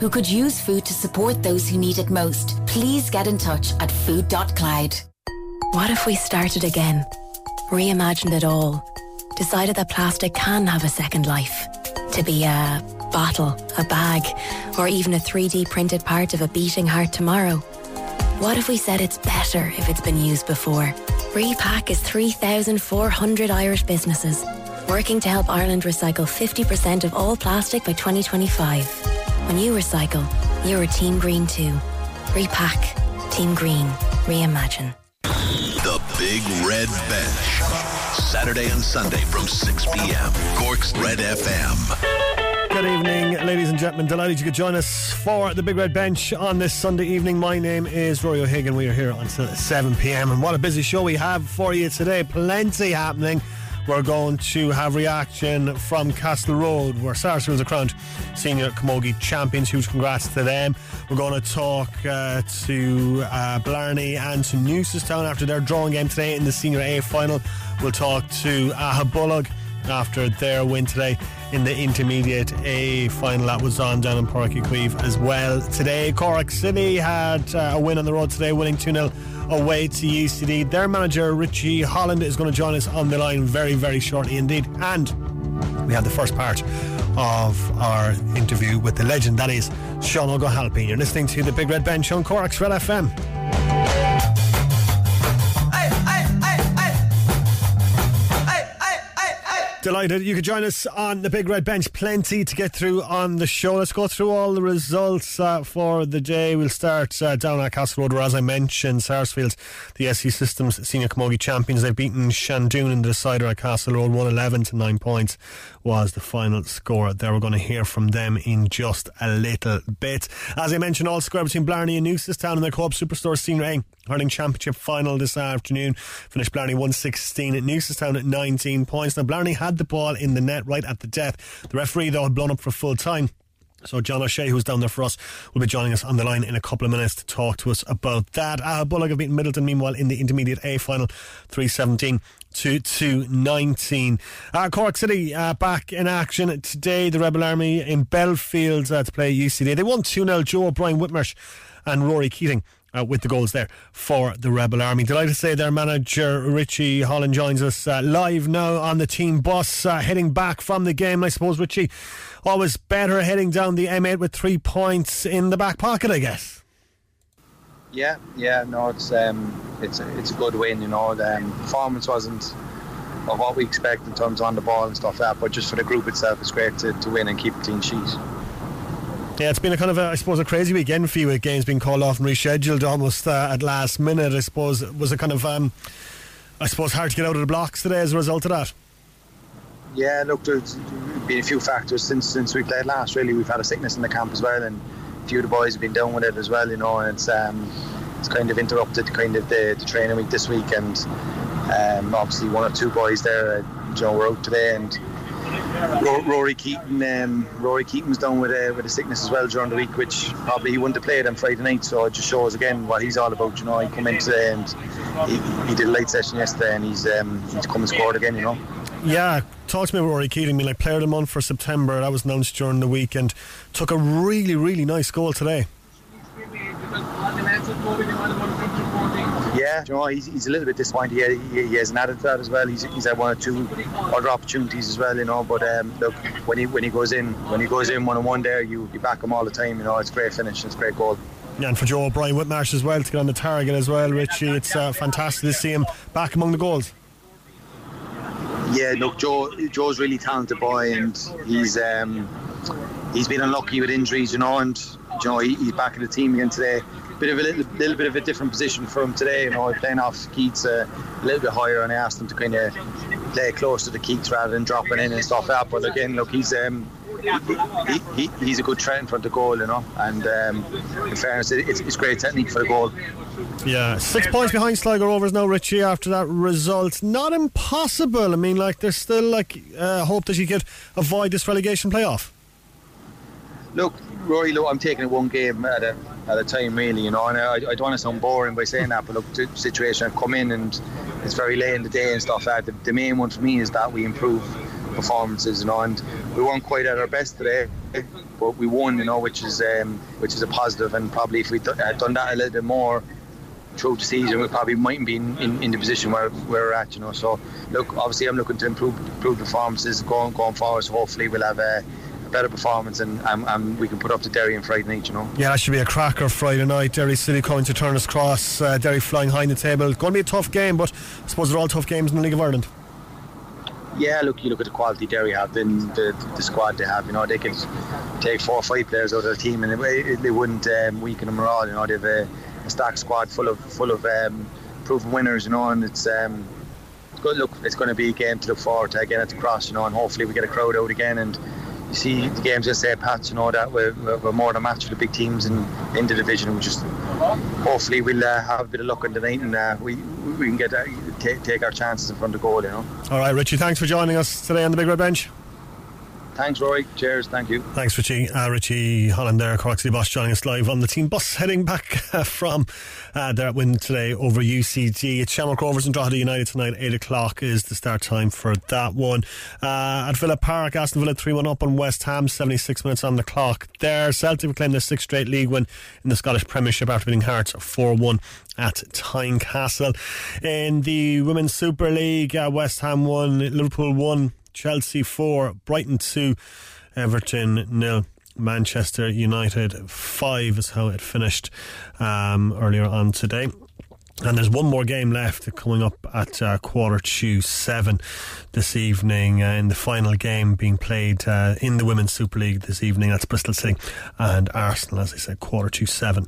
who could use food to support those who need it most, please get in touch at food.clyde. What if we started again? Reimagined it all? Decided that plastic can have a second life? To be a bottle, a bag, or even a 3D printed part of a beating heart tomorrow? What if we said it's better if it's been used before? Repak is 3,400 Irish businesses working to help Ireland recycle 50% of all plastic by 2025. When you recycle, you're a Team Green too. Repak. Team Green. Reimagine. The Big Red Bench. Saturday and Sunday from 6 p.m. Cork's Red FM. Good evening, ladies and gentlemen. Delighted you could join us for the Big Red Bench on this Sunday evening. My name is Rory O'Hagan. We are here until 7 pm. And what a busy show we have for you today. Plenty happening. We're going to have reaction from Castle Road, where Sarsfields are crowned senior camogie champions. Huge congrats to them. We're going to talk uh, to uh, Blarney and to Newcestown after their drawing game today in the Senior A final. We'll talk to Aghabullogue after their win today in the Intermediate A final that was on down in Uí Chaoimh as well. Today, Cork City had uh, a win on the road today, winning 2 0 away to UCD. Their manager, Richie Holland, is going to join us on the line very, very shortly indeed. And we have the first part of our interview with the legend, that is Seán Ó hAilpín. You're listening to the Big Red Bench on Cork's Red FM. Delighted you could join us on the Big Red Bench. Plenty to get through on the show. Let's go through all the results uh, for the day. We'll start uh, down at Castle Road, where, as I mentioned, Sarsfield, the SE Systems Senior Camogie champions, they've beaten Shandoon in the decider at Castle Road, 111 to 9 points was the final score. There, we're going to hear from them in just a little bit. As I mentioned, all square between Blarney and Newcestown in the Co-op Superstore Senior A hurling championship final this afternoon. Finished Blarney 116 at Newcestown at 19 points. Now, Blarney had the ball in the net right at the death. The referee, though, had blown up for full time. So John O'Shea, who's down there for us, will be joining us on the line in a couple of minutes to talk to us about that. Uh, Bullock have beaten Midleton, meanwhile, in the Intermediate A final, 317 to 219. Uh, Cork City uh, back in action today. The Rebel Army in Belfield uh, to play UCD. They won 2 0. Joe O'Brien Whitmarsh and Rory Keating uh, with the goals there for the Rebel Army. Delighted to say their manager Richie Holland joins us uh, live now on the team bus, uh, heading back from the game. I suppose Richie always better heading down the M8 with three points in the back pocket, I guess. Yeah, yeah, no, it's um, it's a, it's a good win. You know, the um, performance wasn't of what we expect in terms on the ball and stuff like that, but just for the group itself, it's great to, to win and keep a clean sheet. Yeah, it's been a kind of, a, I suppose, a crazy weekend for you with games being called off and rescheduled almost uh, at last minute. I suppose was it kind of, um, I suppose, hard to get out of the blocks today as a result of that. Yeah, look, there's been a few factors since since we played last. Really, we've had a sickness in the camp as well, and a few of the boys have been down with it as well. You know, and it's um, it's kind of interrupted kind of the, the training week this week, and um, obviously one or two boys there, uh, you know, were out today, and Rory Keating, um, Rory Keating was down with a with a sickness as well during the week, which probably he wouldn't have played on Friday night. So it just shows again what he's all about. You know, he came in today and he, he did a late session yesterday, and he's um, he's come and scored again. You know. Yeah, talk to me about Rory Keating. I mean, like player of the month for September. That was announced during the week, and took a really, really nice goal today. Yeah, you know, he's, he's a little bit disappointed. He, he, has an added to that as well. He's, he's had one or two other opportunities as well, you know. But um, look, when he when he goes in, when he goes in one on one there, you, you back him all the time. You know, it's great finish, it's great goal. Yeah, and for Joe O'Brien Whitmarsh as well to get on the target as well, Richie. It's uh, fantastic to see him back among the goals. Yeah, look, Joe Joe's really talented boy, and he's um, he's been unlucky with injuries, you know, and you know he, he's back in the team again today bit of a little, little bit of a different position for him today. You know, playing off Keats uh, a little bit higher, and I asked him to kind of play close to the Keats rather than dropping in and stuff like that. But again, look, he's um, he, he, he's a good threat for the goal, you know. And um, in fairness, it's, it's great technique for the goal. Yeah, six points behind Sligo Rovers now, Richie. After that result, not impossible. I mean, like there's still like uh, hope that you could avoid this relegation playoff. Look, Rory, look, I'm taking it one game at a at a time, really, you know. And I, I don't want to sound boring by saying that, but look, the situation I've come in and it's very late in the day and stuff like that. The, the main one for me is that we improve performances, you know. And we weren't quite at our best today, but we won, you know, which is um, which is a positive. and probably if we had uh, done that a little bit more through the season, we probably mightn't be in, in, in, the position where, where we're at, you know. So, look, obviously, I'm looking to improve improve performances going going forward. So hopefully, we'll have a, a better performance and, and, and, we can put up to Derry on Friday night, you know. Yeah, that should be a cracker Friday night. Derry City coming to Turner's Cross, uh, Derry flying high in the table. It's going to be a tough game, but I suppose they're all tough games in the League of Ireland. Yeah, look, you look at the quality Derry have, then the, the squad they have. You know, they can take four or five players out of the team, and it, they wouldn't um, weaken them at all. You know, they've a, a stacked squad full of full of um, proven winners. You know, and it's um, good. Look, it's going to be a game to look forward to again at the cross. You know, and hopefully we get a crowd out again and you see the games yesterday at Pats, you know, that we're, we're more than a match with the big teams in, in the division. We just hopefully we'll uh, have a bit of luck in the night and uh, we we can get uh, take, take our chances in front of goal, you know. All right, Richie, thanks for joining us today on the Big Red Bench. Thanks, Rory. Cheers. Thank you. Thanks, Richie. Uh, Richie Holland there, Cork City Boss, joining us live on the team bus heading back uh, from uh, their win today over UCD. It's Shamrock Rovers and Drogheda United tonight. 8 o'clock is the start time for that one. Uh, at Villa Park, Aston Villa 3 1 up on West Ham, 76 minutes on the clock there. Celtic claim their sixth straight league win in the Scottish Premiership after beating Hearts 4 1 at Tynecastle. In the Women's Super League, uh, West Ham won, Liverpool won. Chelsea 4, Brighton 2, Everton nil. Manchester United 5 is how it finished um, earlier on today. And there's one more game left coming up at uh, quarter to seven this evening uh, in the final game being played uh, in the Women's Super League this evening. That's Bristol City and Arsenal, as I said, quarter to seven,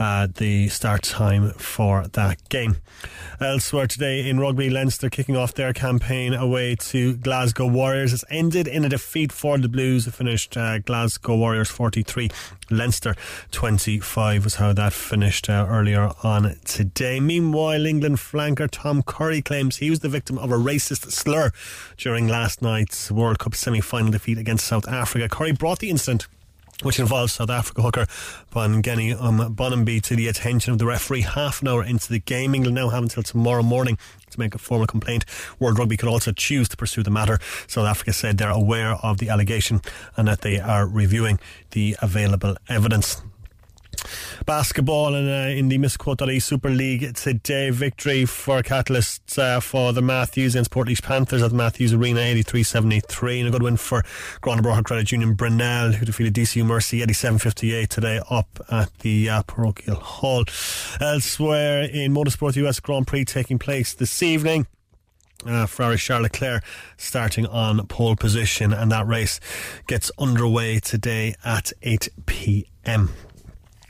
uh, the start time for that game. Elsewhere today in rugby, Leinster kicking off their campaign away to Glasgow Warriors. It's ended in a defeat for the Blues. It finished uh, Glasgow Warriors 43, Leinster 25 was how that finished uh, earlier on today. Meanwhile, England flanker Tom Curry claims he was the victim of a racist slur during last night's World Cup semi final defeat against South Africa. Curry brought the incident which involves South Africa hooker Bongeni um, Mbonambi to the attention of the referee half an hour into the game. England now have until tomorrow morning to make a formal complaint. World Rugby could also choose to pursue the matter. South Africa said they're aware of the allegation and that they are reviewing the available evidence. Basketball in, uh, in the Super League today. Victory for Catalysts uh, for the Matthews against Portlaoise Panthers at the Matthews Arena 83 73. And a good win for Gurranabraher Credit Union Brunell, who defeated DCU Mercy 87 58 today up at the uh, Parochial Hall. Elsewhere in Motorsport US Grand Prix taking place this evening. Uh, Ferrari Charles Leclerc starting on pole position, and that race gets underway today at 8 p.m.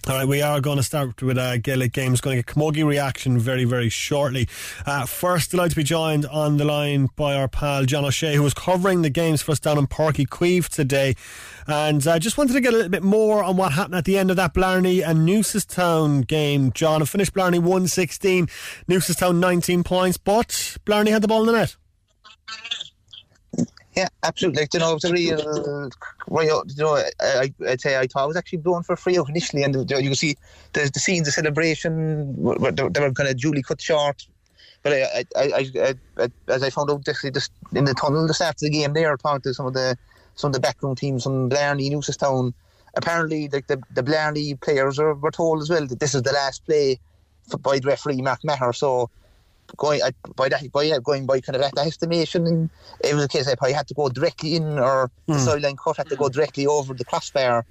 All right, we are going to start with uh, Gaelic Games. Going to get Camogie reaction very, very shortly. Uh, first, delighted to be joined on the line by our pal John O'Shea, who was covering the games for us down in Páirc Uí Chaoimh today. And I uh, just wanted to get a little bit more on what happened at the end of that Blarney and Newcestown game, John. I finished Blarney 116, Newcestown 19 points, but Blarney had the ball in the net. Yeah, absolutely. Like, you know, it was a real, real you know, I, would say I thought I was actually blown for free out initially, and you, can see the, the scenes of celebration, they, were kind of duly cut short. But I, I, I, I, as I found out actually just in the tunnel, just after the game there, talking to some of the some of the backroom teams from Blarney, Newcestown, apparently like the, the Blarney players were told as well that this is the last play by the referee Mark Maher. So going uh, by that by uh, going by kind of that estimation and it was a case I probably had to go directly in or mm. the hmm. sideline cut had to go directly over the crossbar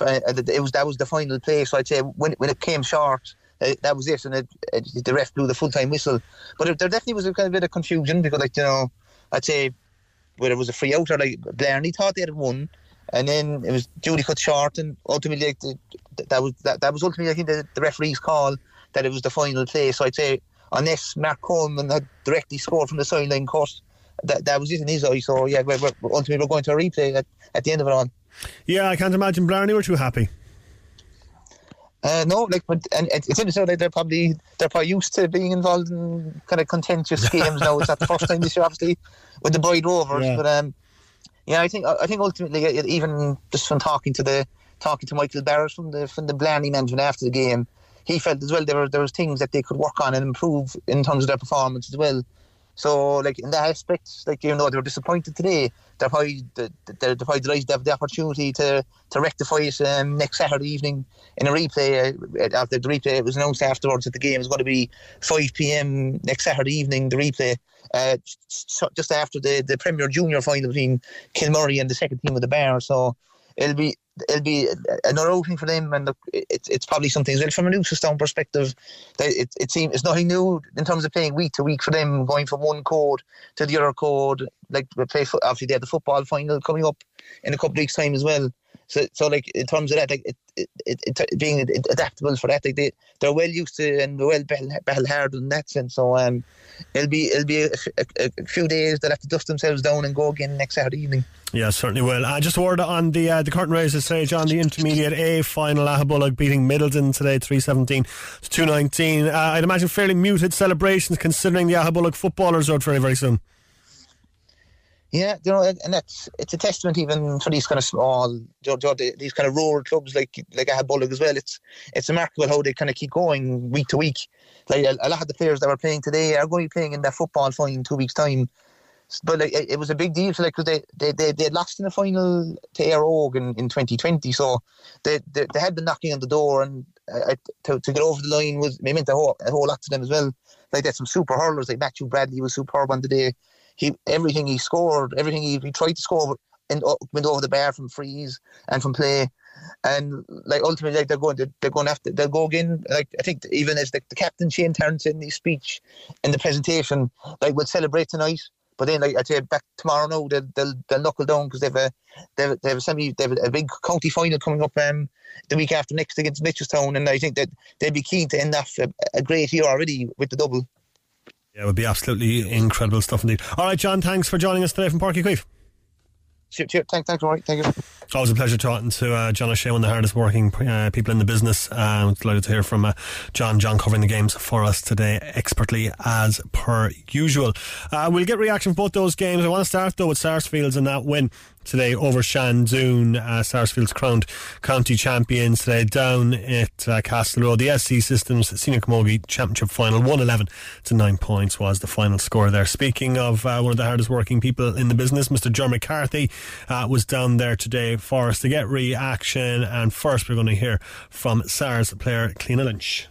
uh, it was that was the final play so I'd say when, when it came short uh, that was it and it, it, the ref blew the full time whistle but it, there definitely was a kind of bit of confusion because like you know I'd say whether it was a free out or like Blarney thought they had won and then it was duly cut short and ultimately like, the, that was that, that was ultimately I think the, the referee's call that it was the final play so I'd say unless Mark Coleman had directly scored from the sideline cut, that, that was it in his eye. So, yeah, we're, we're, ultimately we're going to a replay at, at the end of it on. Yeah, I can't imagine Blarney were too happy. Uh, no, like, but and it's interesting. Like they're probably they're probably used to being involved in kind of contentious games now. It's not the first time this year, obviously, with the Bride Rovers. Yeah. But um, yeah, I think I think ultimately, even just from talking to the talking to Michael Barrett from the from the Blarney management after the game, he felt as well there were there was things that they could work on and improve in terms of their performance as well. So, like in that aspect, like even though they were disappointed today, they're probably they're, they're probably delighted to have the opportunity to to rectify it um, next Saturday evening in a replay. Uh, after the replay, it was announced afterwards that the game is going to be 5 p.m. next Saturday evening. The replay. Uh, just after the, the Premier Junior final between Kilmurry and the second team of the Bar. So it'll be it'll be another outing for them, and it's it's probably something as well from a Newcestown perspective. That it it seems it's nothing new in terms of playing week to week for them, going from one code to the other code. Like we play, obviously they have the football final coming up in a couple of weeks' time as well. So, so like in terms of that, like it, it, it, it being adaptable for that, like they they're well used to and well battle, hard in that sense. So um, it'll be it'll be a, a, a, few days they'll have to dust themselves down and go again next Saturday evening. Yeah, certainly will. Uh, just word on the uh, the curtain raisers today, John. The intermediate A final, Aghabullogue beating Midleton today, three seventeen to two nineteen. Uh, I'd imagine fairly muted celebrations considering the Aghabullogue footballers are very very soon. Yeah, you know, and that's it's a testament even for these kind of small, these kind of rural clubs like like Aghabullogue as well. It's it's remarkable how they kind of keep going week to week. Like a, lot of the players that were playing today are going to be playing in that football final in two weeks' time. But like, it, was a big deal for like because they, they they lost in the final to Éire Óg in, in 2020, so they, they, they had been knocking on the door, and uh, to, to get over the line was it meant a whole a whole lot to them as well. Like they had some super hurlers, like Matthew Bradley was superb on the day he everything he scored, everything he, he tried to score went over the bar from frees and from play. And like ultimately, like they're going to they're going after they'll go again. Like I think even as the, the captain Shane Terrence in his speech in the presentation, like we'll celebrate tonight. But then, like I say, back tomorrow now they'll they'll, they'll knuckle down because they've a they've they've a semi they've a big county final coming up um the week after next against Mitchelstown, and I think that they'd be keen to end off a, a great year already with the double. Yeah, it would be absolutely incredible stuff indeed. All right, John, thanks for joining us today from Páirc Uí Chaoimh. Cheers, cheers. Thanks, thanks, Rory. Thank you. It's always a pleasure talking to uh, John O'Shea, one of the hardest working uh, people in the business. Uh, delighted to hear from uh, John. John covering the games for us today expertly as per usual. Uh, we'll get reaction from both those games. I want to start though with Sarsfields and that win today over Shandoon. Uh, Sarsfield's crowned county champions today down at uh, Castle Road. The SE Systems Senior Camogie Championship final, 111 to 9 points was the final score there. Speaking of uh, one of the hardest working people in the business, Mr. John McCarthy uh, was down there today for us to get reaction. And first, we're going to hear from SARS player Cliona Lynch.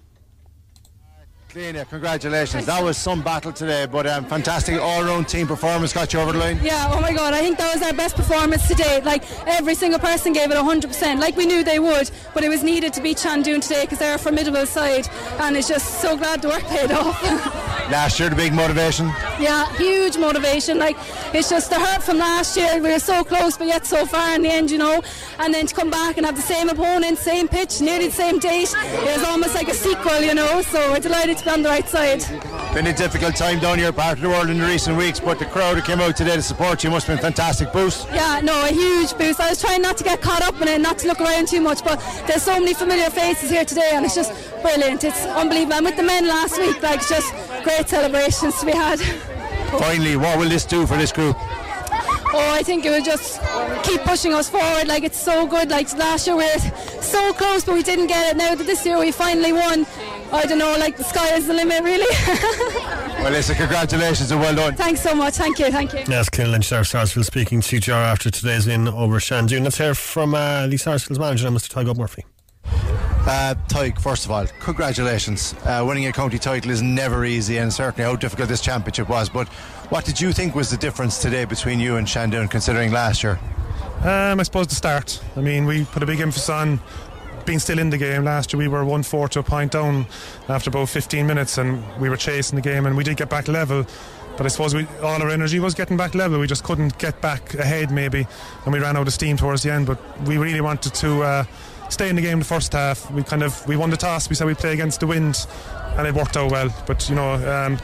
Cliona, congratulations. That was some battle today, but um, fantastic all-round team performance got you over the line. Yeah, oh my God, I think that was our best performance today. Like every single person gave it 100%, like we knew they would, but it was needed to beat Shandoon today because they're a formidable side, and it's just so glad the work paid off. last year, the big motivation. Yeah, huge motivation. Like it's just the hurt from last year. We were so close, but yet so far in the end, you know. And then to come back and have the same opponent, same pitch, nearly the same date, it was almost like a sequel, you know. So we're delighted to be on the right side. Been a difficult time down your part of the world in the recent weeks, but the crowd that came out today to support you must have been a fantastic boost. Yeah, no, a huge boost. I was trying not to get caught up in it, not to look around too much, but there's so many familiar faces here today, and it's just brilliant. It's unbelievable. I'm with the men last week, like just great celebrations to be had. Finally, what will this do for this group? Oh, I think it will just keep pushing us forward. Like it's so good. Like last year we were so close, but we didn't get it. Now that this year we finally won, I don't know. Like the sky is the limit, really. well, listen, congratulations and well done. Thanks so much. Thank you. Thank you. Yes, Cliona Lynch, Sarsfield speaking to GR after today's win over Shandoon. Let's hear from uh, the Sarsfield's manager, Mr. Tygo Murphy. Uh, Tyke, first of all, congratulations. Uh, winning a county title is never easy, and certainly how difficult this championship was. But what did you think was the difference today between you and Shandoon, considering last year? Um, I suppose the start. I mean, we put a big emphasis on being still in the game. Last year, we were 1 4 to a point down after about 15 minutes, and we were chasing the game, and we did get back level. But I suppose we, all our energy was getting back level. We just couldn't get back ahead, maybe, and we ran out of steam towards the end. But we really wanted to. Uh, stay in the game the first half. We kind of we won the toss. We said we'd play against the wind, and it worked out well. But you know, um,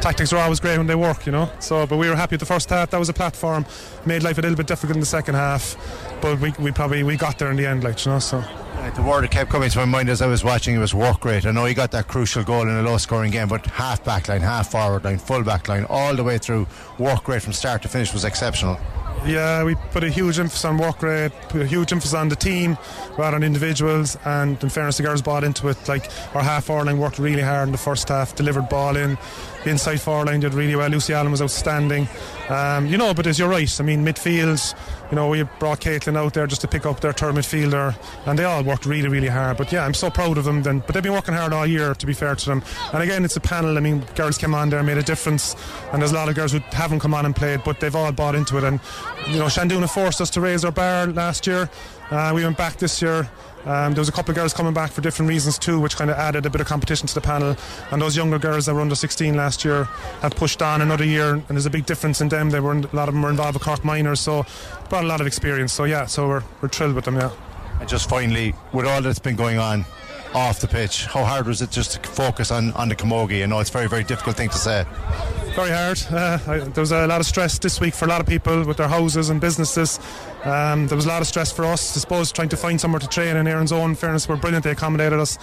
tactics are always great when they work. You know, so but we were happy with the first half. That was a platform, made life a little bit difficult in the second half, but we, we probably we got there in the end. Like you know, so. Uh, the word that kept coming to my mind as I was watching it was work rate. I know he got that crucial goal in a low scoring game, but half back line, half forward line, full back line, all the way through, work rate from start to finish was exceptional. Yeah, we put a huge emphasis on work rate, a huge emphasis on the team rather than individuals. And in fairness, the girls bought into it. Like our half hour line worked really hard in the first half, delivered ball in, inside four line did really well. Lucy Allen was outstanding. Um, you know, but as you're right, I mean, midfields, you know, we brought Caitlin out there just to pick up their third midfielder, and they all worked really, really hard. But yeah, I'm so proud of them. Then, but they've been working hard all year, to be fair to them. And again, it's a panel. I mean, girls came on there, made a difference, and there's a lot of girls who haven't come on and played, but they've all bought into it. And you know, Shanduna forced us to raise our bar last year. Uh, we went back this year. Um, there was a couple of girls coming back for different reasons too, which kind of added a bit of competition to the panel. And those younger girls that were under 16 last year have pushed on another year, and there's a big difference in them. They were a lot of them were involved with Cork Minors, so brought a lot of experience. So yeah, so we're we're thrilled with them. Yeah. And just finally, with all that's been going on off the pitch, how hard was it just to focus on on the camogie? I know it's a very very difficult thing to say. Very hard. Uh, I, there was a lot of stress this week for a lot of people with their houses and businesses. Um, there was a lot of stress for us, I suppose, trying to find somewhere to train in Erin's Own. Fairness, were brilliant. They accommodated us.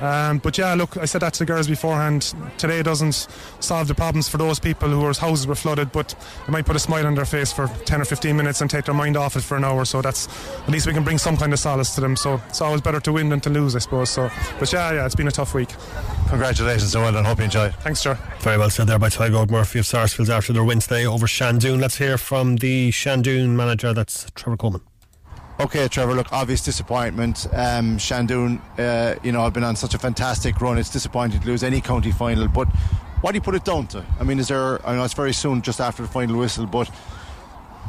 Um, but yeah, look, I said that to the girls beforehand. Today doesn't solve the problems for those people whose houses were flooded, but it might put a smile on their face for 10 or 15 minutes and take their mind off it for an hour. So that's at least we can bring some kind of solace to them. So it's always better to win than to lose, I suppose. So, but yeah, yeah, it's been a tough week. Congratulations and well done. Hope you enjoy it. Thanks, Jar. Very well said there by Tygo Murphy of Sarsfields after their win today over Shandoon. Let's hear from the Shandoon manager, that's Trevor Coleman. Okay, Trevor. Look, obvious disappointment. Um, Shandoon, uh, you know, I've been on such a fantastic run. It's disappointing to lose any county final. But why do you put it down to? I mean, is there? I know it's very soon, just after the final whistle, but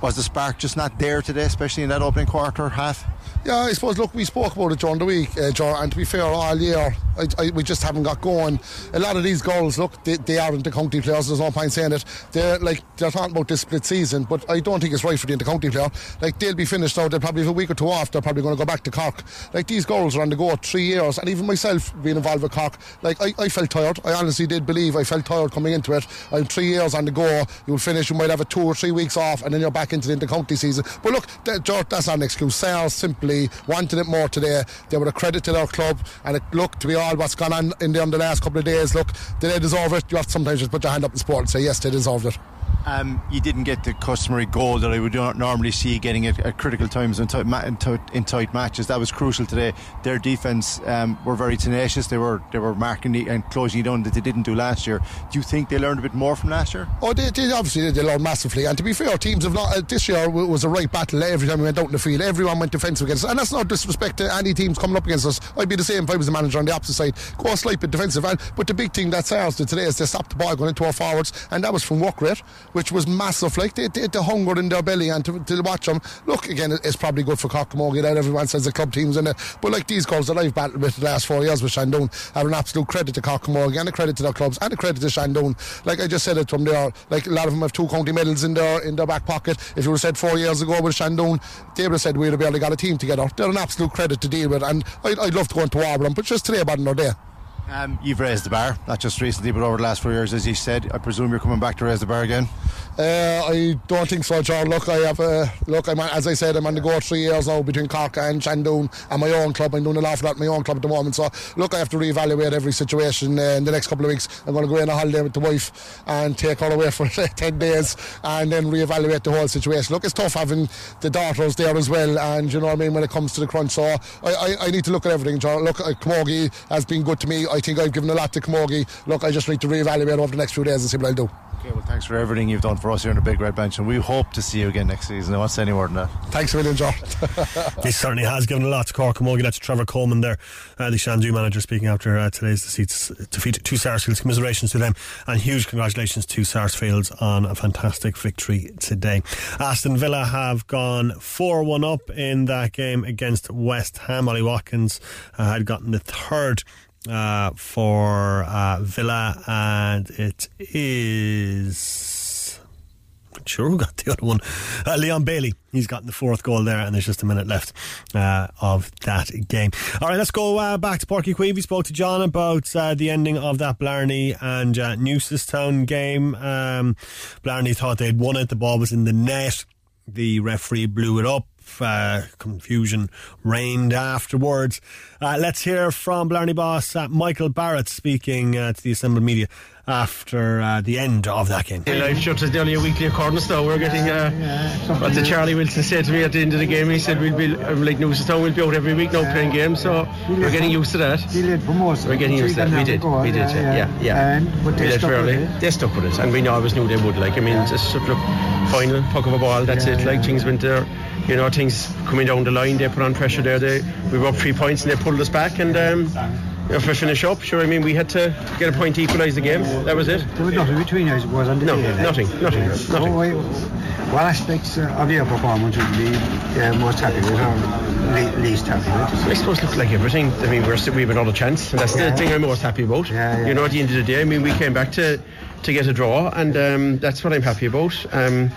was the spark just not there today, especially in that opening quarter half? Yeah, I suppose. Look, we spoke about it during the week, uh, Joe, and to be fair, all year I, I, we just haven't got going. A lot of these goals, look, they, they aren't the county players. There's no point saying it. They're like they're talking about this split season, but I don't think it's right for the intercounty player. Like they'll be finished now. They'll probably have a week or two off. They're probably going to go back to Cork. Like these goals are on the go three years, and even myself being involved with Cork, like I, I felt tired. I honestly did believe I felt tired coming into it. I'm three years on the go. You'll finish. You might have a two or three weeks off, and then you're back into the intercounty season. But look, that, that's not an excuse. Sales simply wanted it more today. They were a credit to their club, and it looked to be all what's gone on in the, the last couple of days. Look, did they deserve it? You have to sometimes just put your hand up in sport and say yes, they deserved it. Um, you didn't get the customary goal that I would normally see getting at, at critical times in tight, in, tight, in tight, matches. That was crucial today. Their defence um, were very tenacious. They were they were marking and closing it down that they didn't do last year. Do you think they learned a bit more from last year? Oh, they, they obviously they learned massively. And to be fair, teams have not. Uh, this year was a right battle every time we went out in the field. Everyone went defensive against us, and that's not disrespect to any teams coming up against us. I'd be the same if I was the manager on the opposite side. Go a slight bit defensive. And, but the big thing that Sars did today is they stopped the ball going into our forwards, and that was from work rate, which was massive. Like they, they, the hunger in their belly and to, to watch them look again it's probably good for Cork Camogie that everyone says the club teams in it. But like these girls that I've battled with the last four years with Shandon have an absolute credit to Cork Camogie and a credit to their clubs and a credit to Shandon like I just said it from there like a lot of them have two county medals in their in their back pocket. If you would have said four years ago with Shandon they would have said we'd have barely got a team together. They're an absolute credit to deal with and I'd, I'd love to go into war with them but just today about another day um, you've raised the bar, not just recently, but over the last four years, as you said. I presume you're coming back to raise the bar again. Uh, I don't think so, John. Look, I have a look. I'm as I said, I'm on the go three years now between Cork and Shandoon and my own club. I'm doing a lot for that my own club at the moment. So look, I have to reevaluate every situation uh, in the next couple of weeks. I'm going to go on a holiday with the wife and take her away for ten days and then reevaluate the whole situation. Look, it's tough having the daughters there as well, and you know what I mean when it comes to the crunch. So I, I, I need to look at everything, John. Look, Camogie has been good to me. I think I've given a lot to Camogie. Look, I just need to reevaluate over the next few days and see what I'll do. Okay, well, thanks for everything you've done for us here on the Big Red Bench, and we hope to see you again next season. I won't say any more than that. Thanks a million, John. he certainly has given a lot to Cork Camogie. That's Trevor Coleman there, uh, the Shandu manager, speaking after uh, today's defeat to Sarsfields. Commiserations to them, and huge congratulations to Sarsfields on a fantastic victory today. Aston Villa have gone 4 1 up in that game against West Ham. Ollie Watkins uh, had gotten the third uh, for uh, Villa, and it is. Not sure who got the other one. Uh, Leon Bailey. He's gotten the fourth goal there, and there's just a minute left uh, of that game. All right, let's go back to Uí Chaoimh. We spoke to John about the ending of that Blarney and uh, Newcestown game. Um, Blarney thought they'd won it. The ball was in the net. The referee blew it up uh, confusion reigned afterwards. Uh, let's hear from Blarney boss uh, Michael Barrett speaking uh, to the assembled media after uh, the end of that game. Life shot is only a weekly occurrence now. We're getting uh, what the Charlie Wilson said to me at the end of the game. He said we'll be like Newcestown will be out every week now playing games, so we're getting used to that. We're getting used to that. We did, we did, yeah, yeah. And but We they stuck with it. They stuck with it, and we always knew they would. Like I mean, just of final puck of a ball. That's it. Like things went there. You know, things coming down the line. They put on pressure there. They we were up three points and they pulled us back. And um, know, finish up, sure. I mean, we had to get a point to equalise the game. That was it. There was nothing between us, was the No, eh? nothing, nothing, nothing. Oh, what aspects uh, of your performance would you be uh, most happy with or least happy with? I suppose look like everything. I mean, we're still, we have another chance, and that's Yeah. the thing I'm most happy about. You know, at the end of the day, I mean, we came back to to get a draw, and um, that's what I'm happy about. Um,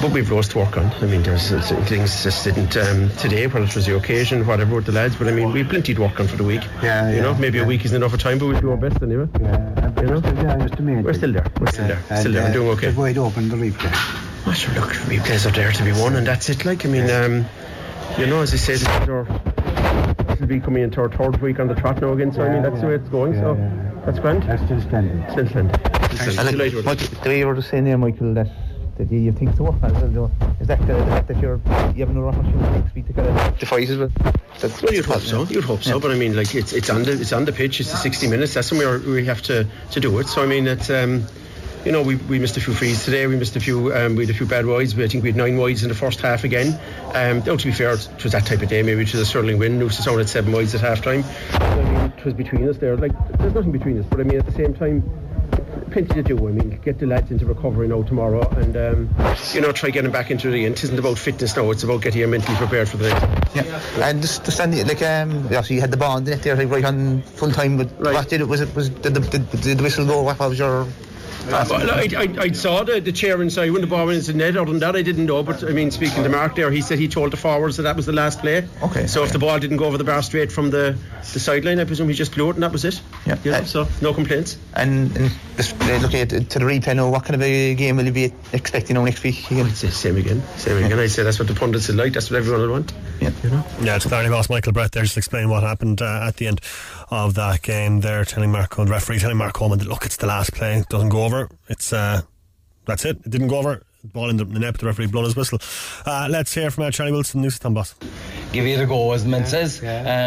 but we've loads to work on. I mean, there's certain things just didn't um, today, whether it was the occasion, whatever with the lads. But I mean, we've plenty to work on for the week. Yeah, you yeah, know, maybe yeah. a week isn't enough of time, but we'll do our best anyway. Yeah, you know, Yeah, just the main we're still there. We're still there. Still there. We're doing okay. Just wide open the replay. Well, sure, look, replays are there to be won, and that's it. Like, I mean, um, you know, as I said, this is our, this will be coming into our third week on the trot now again. So I mean, that's the way it's going. so that's grand. That's still standing. Still standing. Still And standing. like, Delighted with what, it. the way you were just saying there, Michael, that, that you, you think so work as well, you know, is that the, the fact that you're, you have another opportunity next week to kind of fight as well? That's, Well, you'd hope so. You'd hope so. But I mean, like it's it's on the it's on the pitch. It's the 60 minutes. That's when we are, we have to to do it. So I mean, it's um, you know, we, we missed a few frees today. We missed a few. Um, we had a few bad wides. We, I think we had nine wides in the first half again. Um, though to be fair, it was that type of day. Maybe it was a sterling win. Newcastle only had seven wides at half time. I mean, it was between us there. Like there's nothing between us. But I mean, at the same time. Plenty to do. I mean, get the lads into recovery now tomorrow, and um, you know, try getting back into the. It isn't about fitness now; it's about getting you mentally prepared for the next. Yeah, and just, to the, like um, obviously you had the ball in the net there, like right on full time. But what did it? Was it was did the, did, did the whistle go? What was your? Uh, well, I, I, I saw the, the chair inside when the ball went into the net. Other than that, I didn't know. But I mean, speaking to Mark there, he said he told the forwards that that was the last play. Okay. So if the ball didn't go over the bar straight from the, the sideline, I presume he just blew it and that was it. Yeah. You know, so no complaints. And, and just uh, looking at to the replay now, what kind of a game will you be expecting now next week? Again? I'd say same again. Same again. I'd say that's what the pundits would like. That's what everyone would want. Yeah. You know. Yeah, it's Blarney boss Michael Barrett there just explaining what happened uh, at the end of that game. They're telling Mark Coleman, the referee telling Mark Coleman that look, it's the last play, it doesn't go over. It's uh, that's it. It didn't go over. Ball in the net, but the referee blown his whistle. Uh, let's hear from uh, Charlie Wilson, Newcestown boss. Give it a go, as the man says.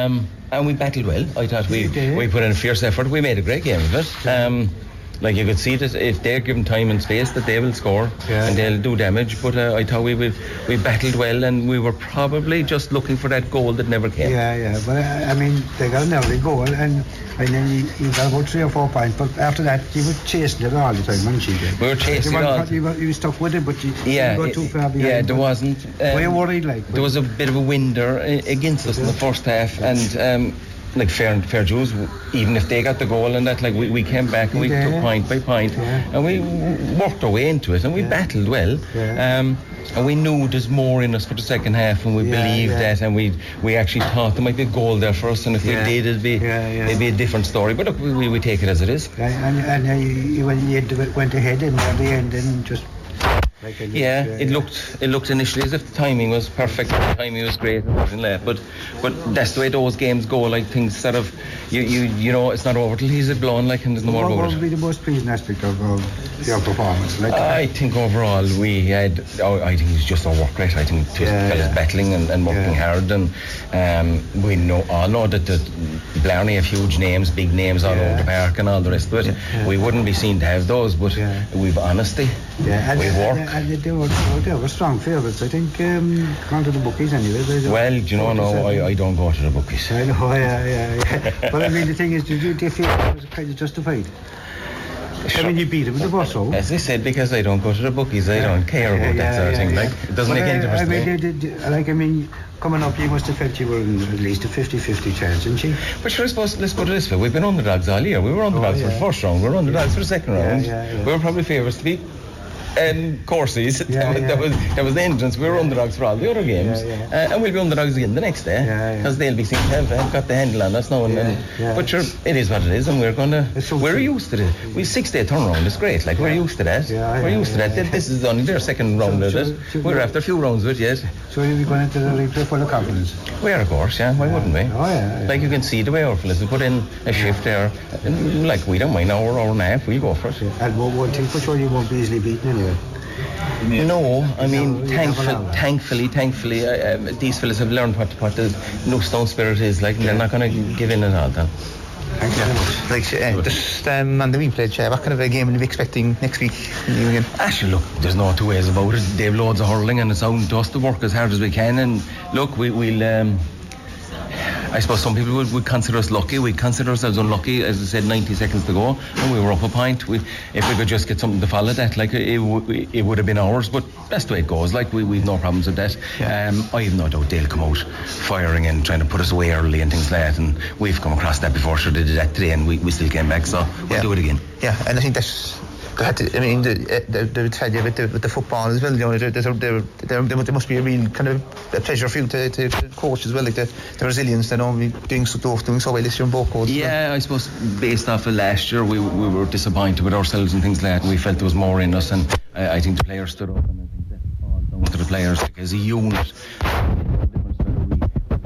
Um, and we battled well. I thought we we put in a fierce effort. We made a great game of it. Um, like you could see that if they're given time and space, that they will score and they'll do damage. But uh, I thought we would, we battled well, and we were probably just looking for that goal that never came. Yeah, yeah, but uh, I mean, they got an early goal, and and then you, you got about three or four points. But after that, you were chasing it all the time, weren't you? We were chasing you it all. You were, you were stuck with it, but you Yeah, didn't go too far behind. yeah, there wasn't. were you um, worried, like? There was a bit of a winder uh, against us in the first half, and um, like fair fair Jews, even if they got the goal and that, like we, we came back and we Yeah. took point by point, and we worked our way into it, and we battled well. Um, and we knew there's more in us for the second half, and we Yeah, believed yeah. that, and we we actually thought there might be a goal there for us, and if Yeah. we did, it'd be it'd be a different story. But look, we, we, we take it as it is. Right, and and uh, you, you went, you went ahead and at the end and just. Like Yeah, it looked it looked initially as if the timing was perfect, the timing was great and that. But but that's the way those games go. Like things sort of you you you know it's not over till he's blown. Like and there's no more What, what would be the most pleasing aspect of, of your performance? Like, I think overall we had. Oh, I think it's just our work rate. I think it Yeah, yeah. battling and, and working hard, and um, we know all know that the Blarney have huge names, big names all over the park and all the rest of it. We wouldn't be seen to have those, but we've honesty. yeah, and, we work. And they, were, they were strong favourites, I think, um, gone to the bookies anyway. They- they- Well, do you know, no, I, I don't go to the bookies. I know, yeah, yeah, yeah. but I mean, the thing is, did you, do you feel it was kind of justified? I mean, you beat him with the bus, so. As I said, because I don't go to the bookies, I don't care about that sort of thing. Like, it doesn't But, make any uh, difference I mean, me. did- did- like, I mean, coming up, you must have felt you were in at least a 50-50 chance, didn't you? But sure, I suppose, let's put it this way. We've been underdogs all year. We were on the underdogs for the yeah. first round. We were underdogs for the second Yeah, round. yeah, yeah. We were probably favourites to beat. And courses. Yeah, that, was that was the entrance. We were underdogs for all the other games, uh, and we'll be underdogs again the next day because they'll be seem to have, have, got the handle on us now. And, and but sure, it is what it is, and we're gonna so we're true. used to it. We six day turnaround is great. Like we're used to that. we're used to that. This is only their second round of it. We're after a few rounds of it yes. So you'll be going into the replay full of confidence. We are, of course. Yeah, why wouldn't we? Oh yeah. Like you can see the way our fellas put in a shift there. Like we don't mind hour, hour and a half. We go for it. And one thing for sure, you won't be easily beaten anyway. No, I mean, thankful, thankfully, thankfully, uh, um, these fellas have learned what, what the Newcestown spirit is like, and they're not going to give in at all. Then. Thank you very much. Like, uh, just um, on the replay, uh, what kind of a game are you expecting next week? Again? Actually, look, there's no two ways about it. They've loads of hurling, and it's on to us to work as hard as we can. And look, we, will um, I suppose some people would, would, consider us lucky. We consider ourselves unlucky, as I said, 90 seconds to go, and we were up a point. We, if we could just get something to follow that, like it, it, it would have been ours. But that's the way it goes. Like we, we've no problems with that. Yeah. Um, I have no doubt they'll come out firing and trying to put us away early and things like that. And we've come across that before. So they did that today, and we, we still came back. So we'll yeah. do it again. Yeah, and I think that's I mean, they, eh, they would tell you with the, with the football as well. You know, there, there, must be a real kind of a pleasure for you to, to, to coach as well, like the, the resilience. They know doing so doing so well this year in both codes. Yeah, well. I suppose based off of last year, we we were disappointed with ourselves and things like that. We felt there was more in us, and I, I think the players stood up and I think that all to the players like, as a unit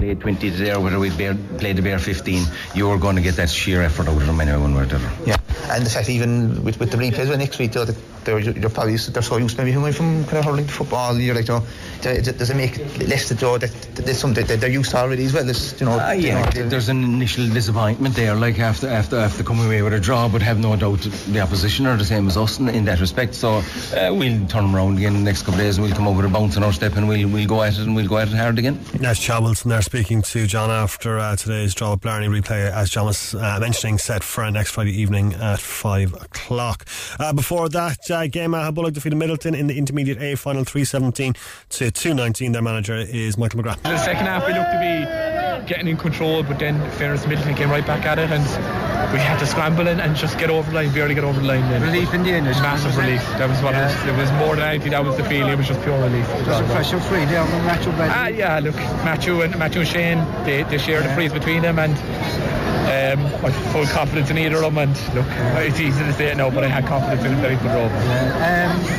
played 20 today or whether we played the bare 15, you're going to get that sheer effort out of them anyway, one way or the other. Yeah, and the fact even with, with the replays well, next week, though, they're, they're probably they're so used to maybe coming from kind of hurling to football. You're like, you know, does it make less to draw that there's something that they're used to already as well? As, you know, uh, yeah, you know, there's an initial disappointment there, like after after after coming away with a draw, but have no doubt the opposition are the same as us in, in that respect. So uh, we'll turn around again in the next couple of days and we'll come over with a bounce on our step and we'll we'll go at it and we'll go at it hard again. That's Chad Wilson there speaking to John after uh, today's draw with Blarney replay, as John was uh, mentioning, set for next Friday evening at five o'clock. Uh, before that uh, game, Bullock defeated Midleton in the intermediate A final 317 to 219. Their manager is Michael McGrath. The second half, we looked to be getting in control, but then Ferris Midleton came right back at it, and we had to scramble in and just get over the line, barely get over the line. Then. Relief in the end. Massive relief. That was what yeah. it, was, it was. more than anything. That was the feeling. It was just pure relief. It was a pressure free there on Matthew Ah, yeah. Look, Matthew and Matthew and Shane, they, they share yeah. the freeze between them, and um, I have full confidence in either of them, and look, it's easy to say it now, but I had confidence in that he could roll. Yeah. Um,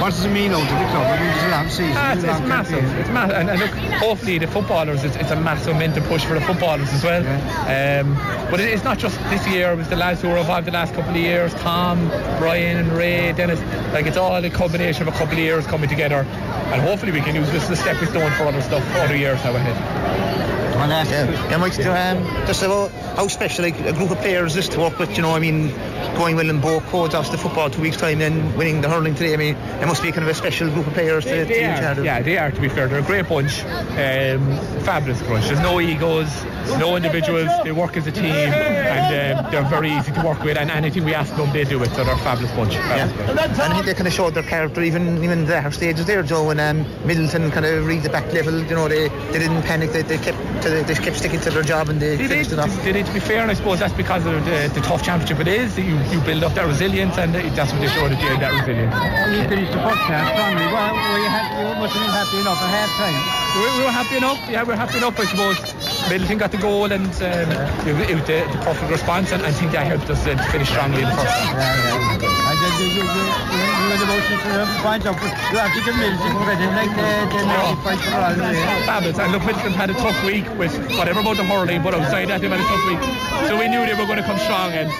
what does it mean out to the club? I mean, it's a long season. Ah, it's, it's massive. It's massive, and, and, look, hopefully the footballers, it's, it's, a massive momentum push for the footballers as well. Yeah. Um, but it, it's not just this year. It was the lads who were involved the last couple of years: Tom, Brian, and Ray, Dennis. Like it's all a combination of a couple of years coming together, and hopefully we can use this as a stepping stone for other stuff, other years now ahead. And, uh, yeah, yeah Mike, um, just about how special like, a group of players is to work with. You know, I mean, going well in both codes after football two weeks time, then winning the hurling today. I mean, it must be kind of a special group of players they, to, they to are, Yeah, they are. To be fair, they're a great bunch. Um, fabulous bunch. There's no egos, no individuals. They work as a team, and um, they're very easy to work with. And anything we ask them, they do it. So they're a fabulous bunch. Fabulous yeah. bunch. And I think they kind of showed their character even even the stages there, Joe. And um, Midleton kind of read the back level. You know, they, they didn't panic. They, they kept they just kept sticking to their job and they, they finished did, it off. They did, to be fair, and I suppose that's because of the, the tough championship it is. That you, you build up that resilience, and that's what they showed at the end, that resilience. You finished the first half strongly. Well, were you, happy, you must have been happy enough at half time. We, we were happy enough, yeah, we were happy enough, I suppose. Midleton got the goal, and um, it, it, was the, the, perfect response, and I think that helped us uh, finish strongly in the first half. Yeah, yeah. And then you, you, you, you were the most points up, you have to give Midleton credit, like the, the oh. points for all. Fabulous, and look, Midleton had a tough week with whatever about the hurling, but outside that, they had a tough week. So we knew they were going to come strong, and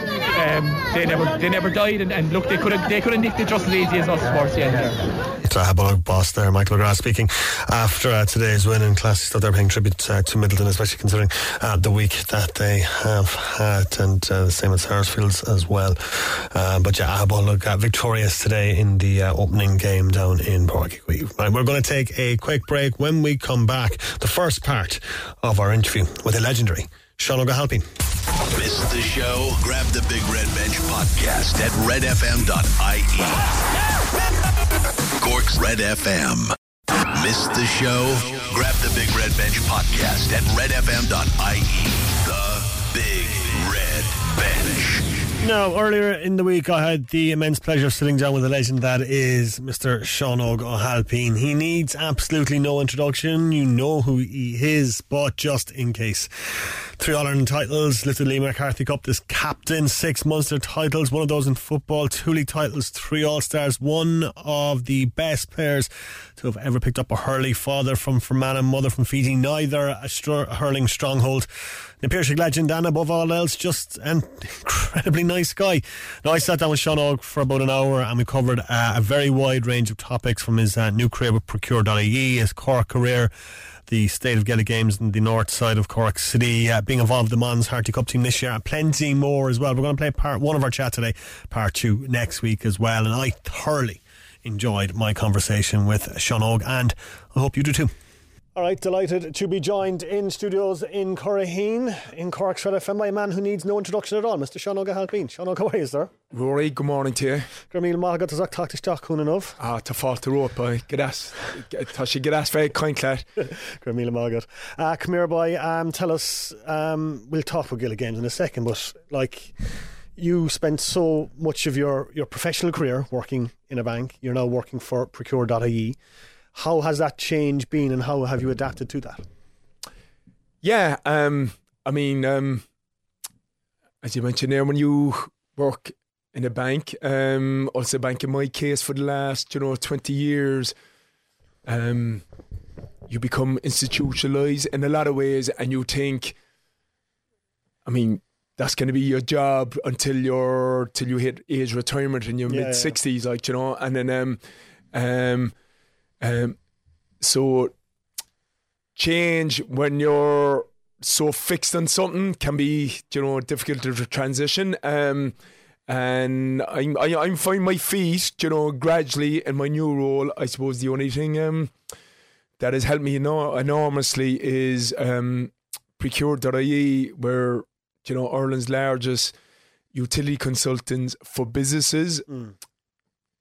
um, they never they never died. And, and look, they could have they could have nicked it just as easy as us towards the end there. It's a Bullock boss there, Michael McGrath speaking after uh, today's win in class. Thought they're paying tribute uh, to Midleton, especially considering uh, the week that they have had, and uh, the same as Sarsfields as well. Uh, but yeah, Bullock uh, victorious today in the opening game down in Chaoimh. Right, we're going to take a quick break. When we come back, the first part of our interview with the legendary Seán Óg Ó hAilpín. Missed the show? Grab the Big Red Bench podcast at redfm.ie. Cork's Red FM. Missed the show? Grab the Big Red Bench podcast at redfm.ie. The Big Red Bench. Now, earlier in the week, I had the immense pleasure of sitting down with a legend that is Mr. Seán Ó hAilpín. He needs absolutely no introduction. You know who he is, but just in case. Three All Ireland titles, Little Lee McCarthy Cup, this captain, six Munster titles, one of those in football, two league titles, three All Stars, one of the best players to have ever picked up a hurley, father from Fermanagh, mother from Fiji, neither a str- hurling stronghold. Na Piarsaigh legend, and above all else, just an incredibly nice guy. Now, I sat down with Seán Óg for about an hour and we covered uh, a very wide range of topics from his uh, new career with Procure.ie, his Cork career, the state of Gaelic Games in the north side of Cork City, uh, being involved in the Mons Harty Cup team this year, and plenty more as well. We're going to play part one of our chat today, part two next week as well. And I thoroughly enjoyed my conversation with Seán Óg, and I hope you do too. All right, delighted to be joined in studios in Curraheen, in Cork's Red FM, by a man who needs no introduction at all, Mr. Sean O'Halpine. Seán how are you, sir? Rory, good morning to you. Gramil Magat is tactisch teach chun enough. Ah, to fall to rope by Gadas. Tá she Gadas very kind lad. Gramil Magat. Uh, come here, boy. Um, tell us, um, we'll talk about Gaelic Games in a second, but like you spent so much of your, your professional career working in a bank. You're now working for Procure.ie. How has that change been, and how have you adapted to that? Yeah, um, I mean, um, as you mentioned there, when you work in a bank, um, also bank in my case for the last, you know, twenty years, um, you become institutionalized in a lot of ways, and you think, I mean, that's going to be your job until you're till you hit age retirement in your yeah, mid sixties, yeah. like you know, and then um, um um, so change when you're so fixed on something can be you know difficult to transition. Um, and I'm I, am i am finding my feet, you know, gradually in my new role. I suppose the only thing um, that has helped me enormously is um, Procure.ie, where you know Ireland's largest utility consultants for businesses. Mm.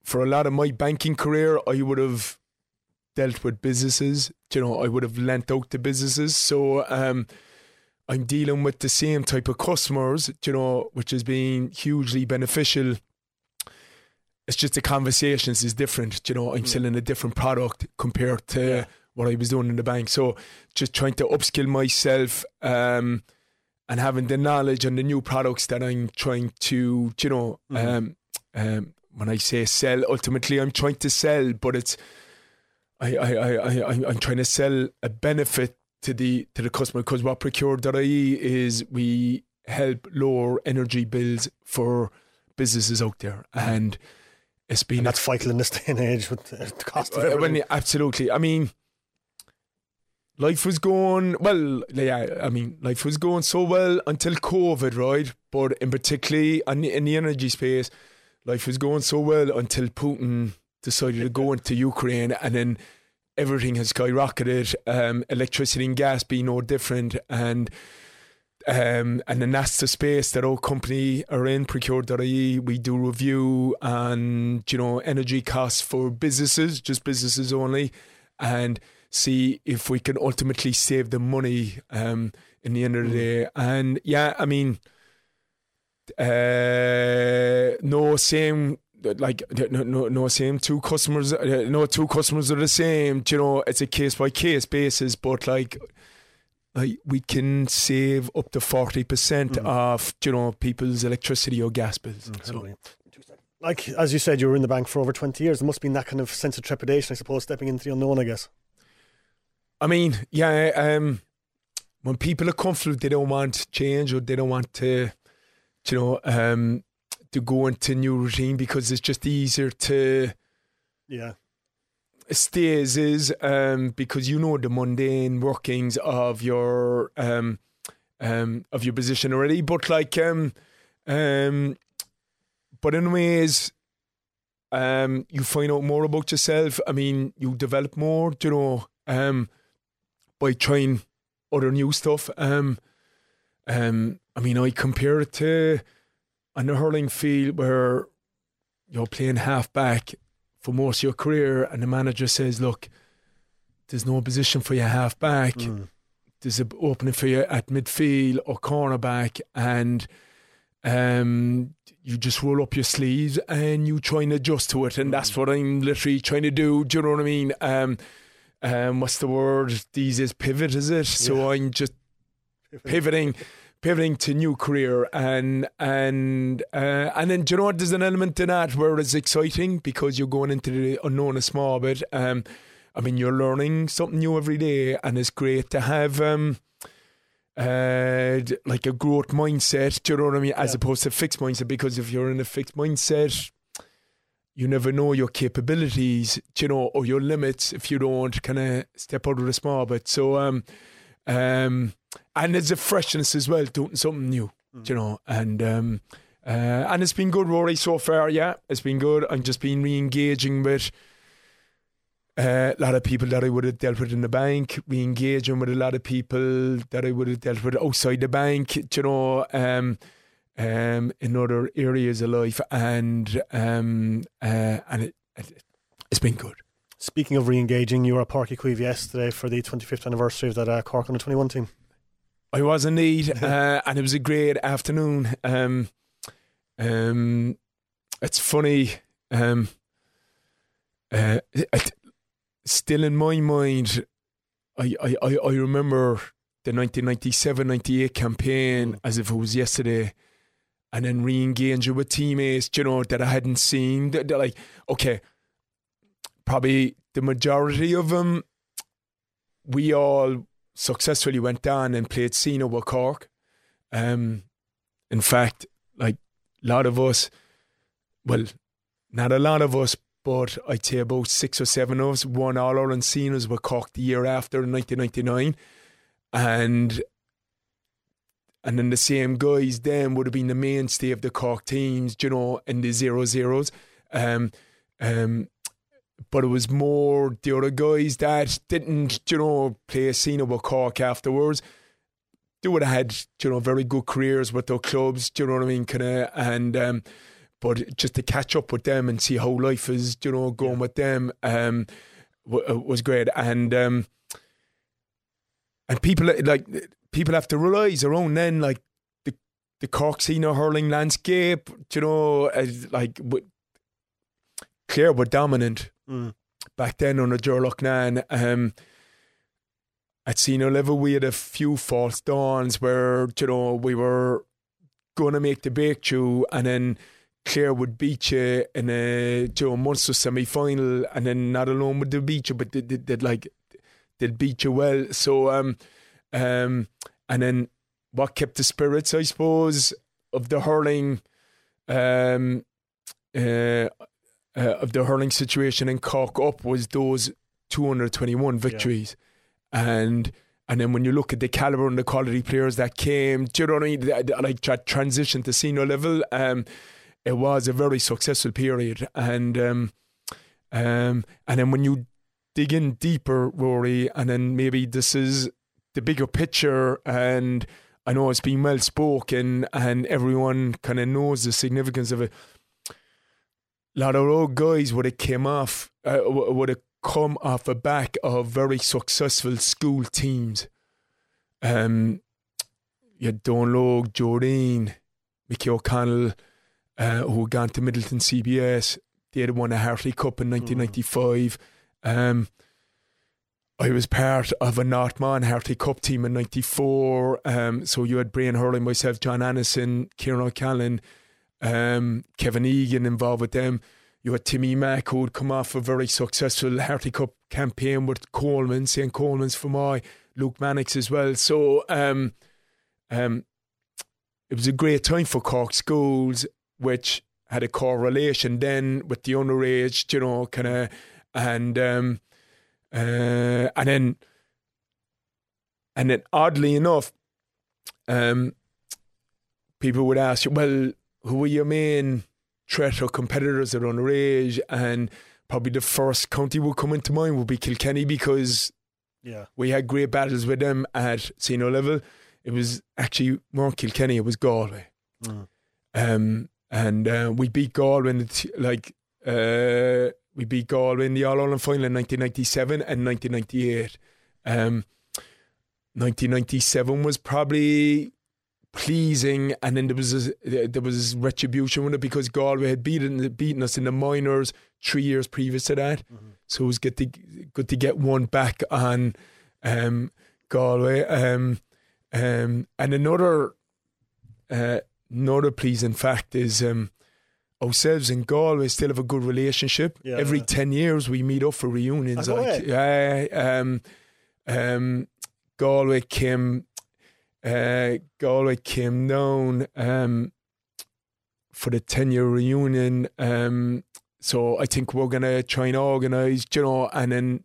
For a lot of my banking career, I would have dealt with businesses. You know, I would have lent out to businesses. So um, I'm dealing with the same type of customers, you know, which has been hugely beneficial. It's just the conversations is different. You know, I'm mm. selling a different product compared to yeah. what I was doing in the bank. So just trying to upskill myself um, and having the knowledge and the new products that I'm trying to, you know, mm-hmm. um, um, when I say sell, ultimately I'm trying to sell, but it's I, I, I, I, I'm trying to sell a benefit to the to the customer because what Procure.ie is we help lower energy bills for businesses out there. And it's been and that's vital in this day and age with the cost of uh, everything. When, absolutely. I mean life was going well yeah I mean life was going so well until COVID right? But in particularly in, in the energy space life was going so well until Putin decided to go into Ukraine and then everything has skyrocketed. Um, electricity and gas being no different, and um, and the space that our company are in, Procure.ie. We do review and you know energy costs for businesses, just businesses only, and see if we can ultimately save them money um, in the end of the day. And yeah, I mean, uh, no, same like no, no, no same two customers uh, no two customers are the same you know it's a case by case basis but like like we can save up to 40% mm. of you know people's electricity or gas bills mm, so. like as you said you were in the bank for over 20 years there must be that kind of sense of trepidation I suppose stepping into the unknown I guess I mean yeah um when people are comfortable they don't want change or they don't want to you know um to go into new routine because it's just easier to yeah stay as is um, because you know the mundane workings of your um, um, of your position already. But like um, um, but in ways um, you find out more about yourself. I mean, you develop more, you know, um, by trying other new stuff. Um, um, I mean, I compare it to on the hurling field where you're playing half back for most of your career, and the manager says, "Look, there's no position for your half back. Mm. There's an opening for you at midfield or cornerback, and um, you just roll up your sleeves and you try and adjust to it, and that's what I'm literally trying to do. Do you know what I mean? Um, um, what's the word? These is pivot, is it? So I'm just pivoting, pivoting to new career, and and uh, and then do you know what? There's an element to that where it's exciting because you're going into the unknown a small bit. Um, I mean, you're learning something new every day, and it's great to have. Um, uh, like a growth mindset, do you know what I mean? As opposed to fixed mindset, because if you're in a fixed mindset, you never know your capabilities, do you know, or your limits if you don't kind of step out of the small bit. So, um, um, and there's a freshness as well, doing something new, do you know, and um, uh, and it's been good, Rory, so far. Yeah, it's been good. I'm just been re-engaging with uh, a lot of people that I would have dealt with in the bank, re-engaging with a lot of people that I would have dealt with outside the bank, you know, um, um, in other areas of life, and um, uh, and it, it, it's been good. Speaking of re-engaging, you were at Páirc Uí Chaoimh yesterday for the 25th anniversary of that uh, Cork under 21 team. I was indeed, uh, and it was a great afternoon. Um, um, it's funny. Um, uh, it, still in my mind, I, I, I remember the 1997-98 campaign as if it was yesterday, and then re-engaging with teammates, you know, that I hadn't seen. That, that like, okay, probably the majority of them, we all successfully went down and played Sino with Cork. Um, in fact, like a lot of us, well, not a lot of us, but I'd say about six or seven of us won All Ireland seniors with Cork the year after in 1999, and and then the same guys then would have been the mainstay of the Cork teams, you know, in the zero zeros. Um, um, but it was more the other guys that didn't, you know, play a scene with Cork afterwards. They would have had, you know, very good careers with their clubs, do you know what I mean? Kind of, and um, but just to catch up with them and see how life is, you know, going with them, um, w- uh, was great. And um, and people like people have to realise around then, like the the Cork senior hurling landscape, you know, like w- Clare were dominant Mm. back then under Ger Loughnane. Um, at senior level, we had a few false dawns where you know we were going to make the breakthrough, and then Clare would beat you in a you know, Munster semi final, and then not alone would they beat you, but they, they, they'd like they'd beat you well. So, um, um, and then what kept the spirits, I suppose, of the hurling, um, uh, uh, of the hurling situation in Cork up was those 221 victories, and and then when you look at the caliber and the quality players that came, do you know what I mean? Like that transition to senior level, um, it was a very successful period, and um, um, and then when you dig in deeper, Rory, and then maybe this is the bigger picture, and I know it's been well spoken, and everyone kind of knows the significance of it. Lot of old guys would have came off, uh, would have come off the back of very successful school teams. Um, you had Don Logue, Jordan, Mickey O'Connell, uh, who had gone to Midleton CBS. They had won a Harty Cup in 1995. Um, I was part of a Northmont Harty Cup team in '94. Um, so you had Brian Hurley, myself, John Anderson, Kieran O'Callaghan, um, Kevin Egan involved with them. You had Timmy Mack, who had come off a very successful Harty Cup campaign with Colman, St. Colman's for my Luke Mannix as well. So um, um, it was a great time for Cork schools, which had a correlation then with the underage, you know, kind of, and um, uh, and then and then oddly enough, um, people would ask you, well, who are your main threat or competitors at underage? And probably the first county would come into mind would be Kilkenny because Yeah. we had great battles with them at senior level. It was actually more Kilkenny, it was Galway. Mm. Um, and uh, we beat Galway in the t- like uh, we beat Galway in the All Ireland final in 1997 and 1998. Um, 1997 was probably pleasing, and then there was a, there was retribution with it because Galway had beaten beaten us in the minors three years previous to that, mm-hmm. so it was good to good to get one back on um, Galway. Um, um, and another uh, another pleasing fact is um, ourselves in Galway still have a good relationship. Yeah, Every yeah. ten years we meet up for reunions. Like, yeah, um, um, Galway came, uh, Galway came down um, for the ten year reunion. Um, so I think we're gonna try and organise, you know, and then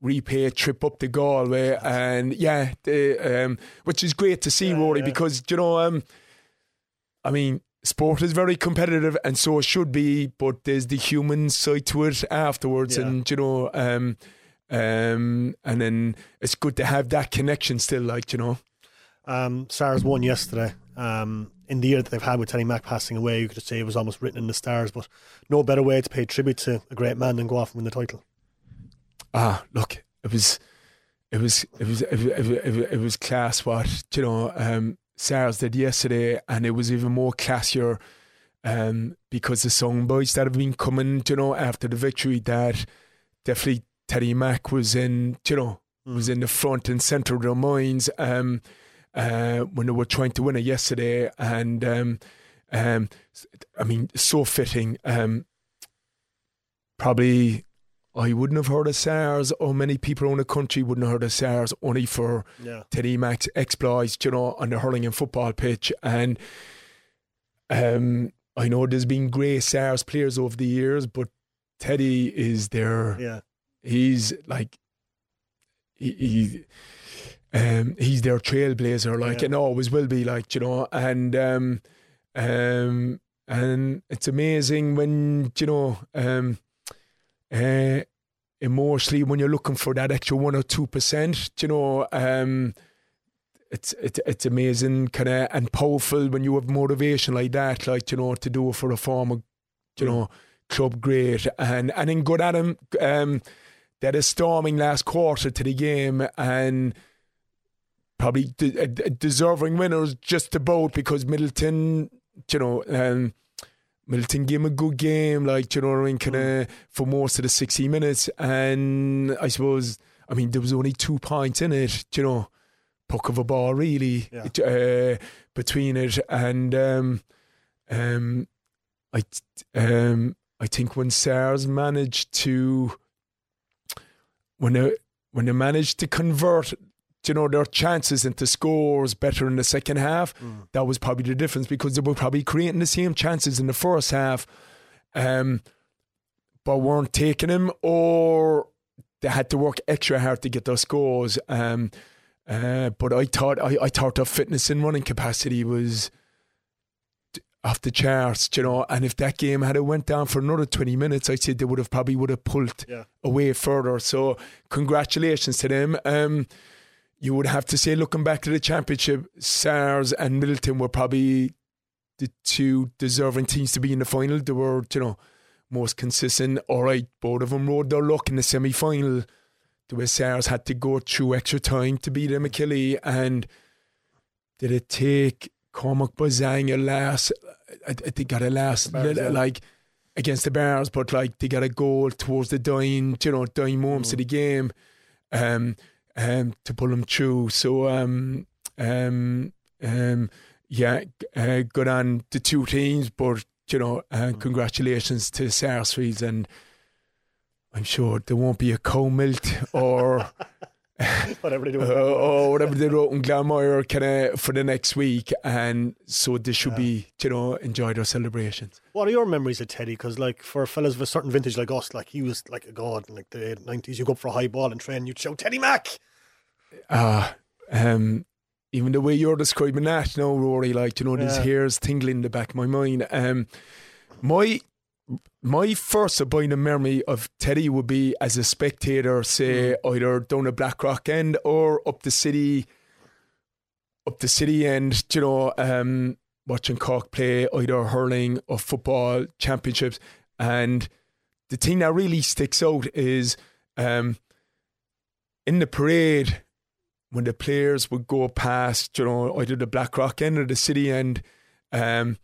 repay a trip up to Galway, and yeah, the, um, which is great to see, yeah, Rory, yeah. because you know, um, I mean, sport is very competitive, and so it should be. But there's the human side to it afterwards, yeah. and you know, um, um, and then it's good to have that connection still, like you know. Um, Sars won yesterday. Um, in the year that they've had with Teddy Mack passing away, you could say it was almost written in the stars. But no better way to pay tribute to a great man than go off and win the title. Ah, look, it was, it was, it was, it was, it was, it was class. What you know, um, Sars did yesterday, and it was even more classier um, because the song boys that have been coming, you know, after the victory, that definitely Teddy Mack was in, you know, mm. was in the front and centre of their minds um, uh, when they were trying to win it yesterday, and um, um, I mean, so fitting. Um, probably I wouldn't have heard of SARS, or many people around the country wouldn't have heard of SARS only for yeah. Teddy Mack's exploits, you know, on the hurling and football pitch. And um, I know there's been great SARS players over the years, but Teddy is there. Yeah. He's like, he, he um, he's their trailblazer, like, yeah. and always will be, like, you know, and, um, um, and it's amazing when, you know, um, uh, emotionally when you're looking for that extra one or two percent. You know, um, it's it's it's amazing, kind of and powerful when you have motivation like that, like you know, to do it for a former, you know, club great and and then good at him. Um, that is storming last quarter to the game and probably de- deserving winners just about because Midleton, you know, um, Milton gave him a good game, like, you know what I mean, kind of mm. for most of the 60 minutes. And I suppose, I mean, there was only two points in it, you know, puck of a ball, really, yeah. uh, between it. And um, um, I, um, I think when SARS managed to, when they, when they managed to convert you know, their chances and into scores better in the second half. Mm. That was probably the difference because they were probably creating the same chances in the first half, um, but weren't taking them or they had to work extra hard to get those scores. Um, uh, but I thought I, I thought their fitness and running capacity was off the charts, you know. And if that game had it went down for another twenty minutes, I said they would have probably would have pulled yeah. away further. So congratulations to them. Um, you would have to say, looking back to the championship, SARS and Midleton were probably the two deserving teams to be in the final. They were, you know, most consistent. All right, both of them rode their luck in the semi final. The way SARS had to go through extra time to beat Achille. And did it take Cormac Beausang a last? I, I think got a last, yeah. like against the Barrs, but like they got a goal towards the dying, you know, dying moments mm. of the game. Um, um, to pull them through. So, um, um, um, yeah, uh, good on the two teams, but you know, uh, mm. congratulations to Sarsfields, and I'm sure there won't be a cow milked or. whatever they do, uh, or whatever they wrote in Glanmire kind of for the next week, and so they should yeah. be, you know, enjoy their celebrations. What are your memories of Teddy? Because like for fellas of a certain vintage like us, like he was like a god in like the nineties. You go up for a high ball and train, you'd shout Teddy Mack uh, um, even the way you're describing that, you know, Rory, like, you know, yeah. these hairs tingling in the back of my mind. Um, my my first abiding memory of Teddy would be as a spectator, say mm. either down the Blackrock end or up the city, up the city end. You know, um, watching Cork play either hurling or football championships, and the thing that really sticks out is um, in the parade when the players would go past, you know, either the Blackrock end or the City end, um,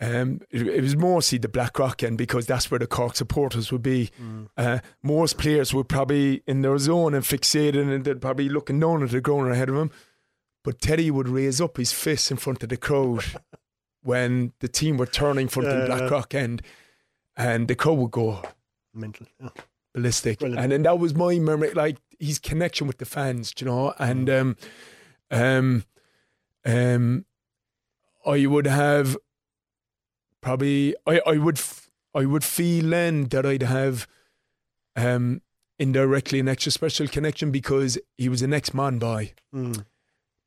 um, it, it, was mostly the Blackrock end because that's where the Cork supporters would be. Mm. Uh, most players were probably in their zone and fixated and they'd probably looking down at the ground ahead of them. But Teddy would raise up his fist in front of the crowd when the team were turning front yeah, the Blackrock yeah. end and the crowd would go mental. Yeah. Ballistic. Brilliant. And then that was my memory, like his connection with the fans, you know, and mm. um, um, um, I would have probably I, I would f- I would feel then that I'd have um indirectly an extra special connection because he was an ex Mon boy. Mm.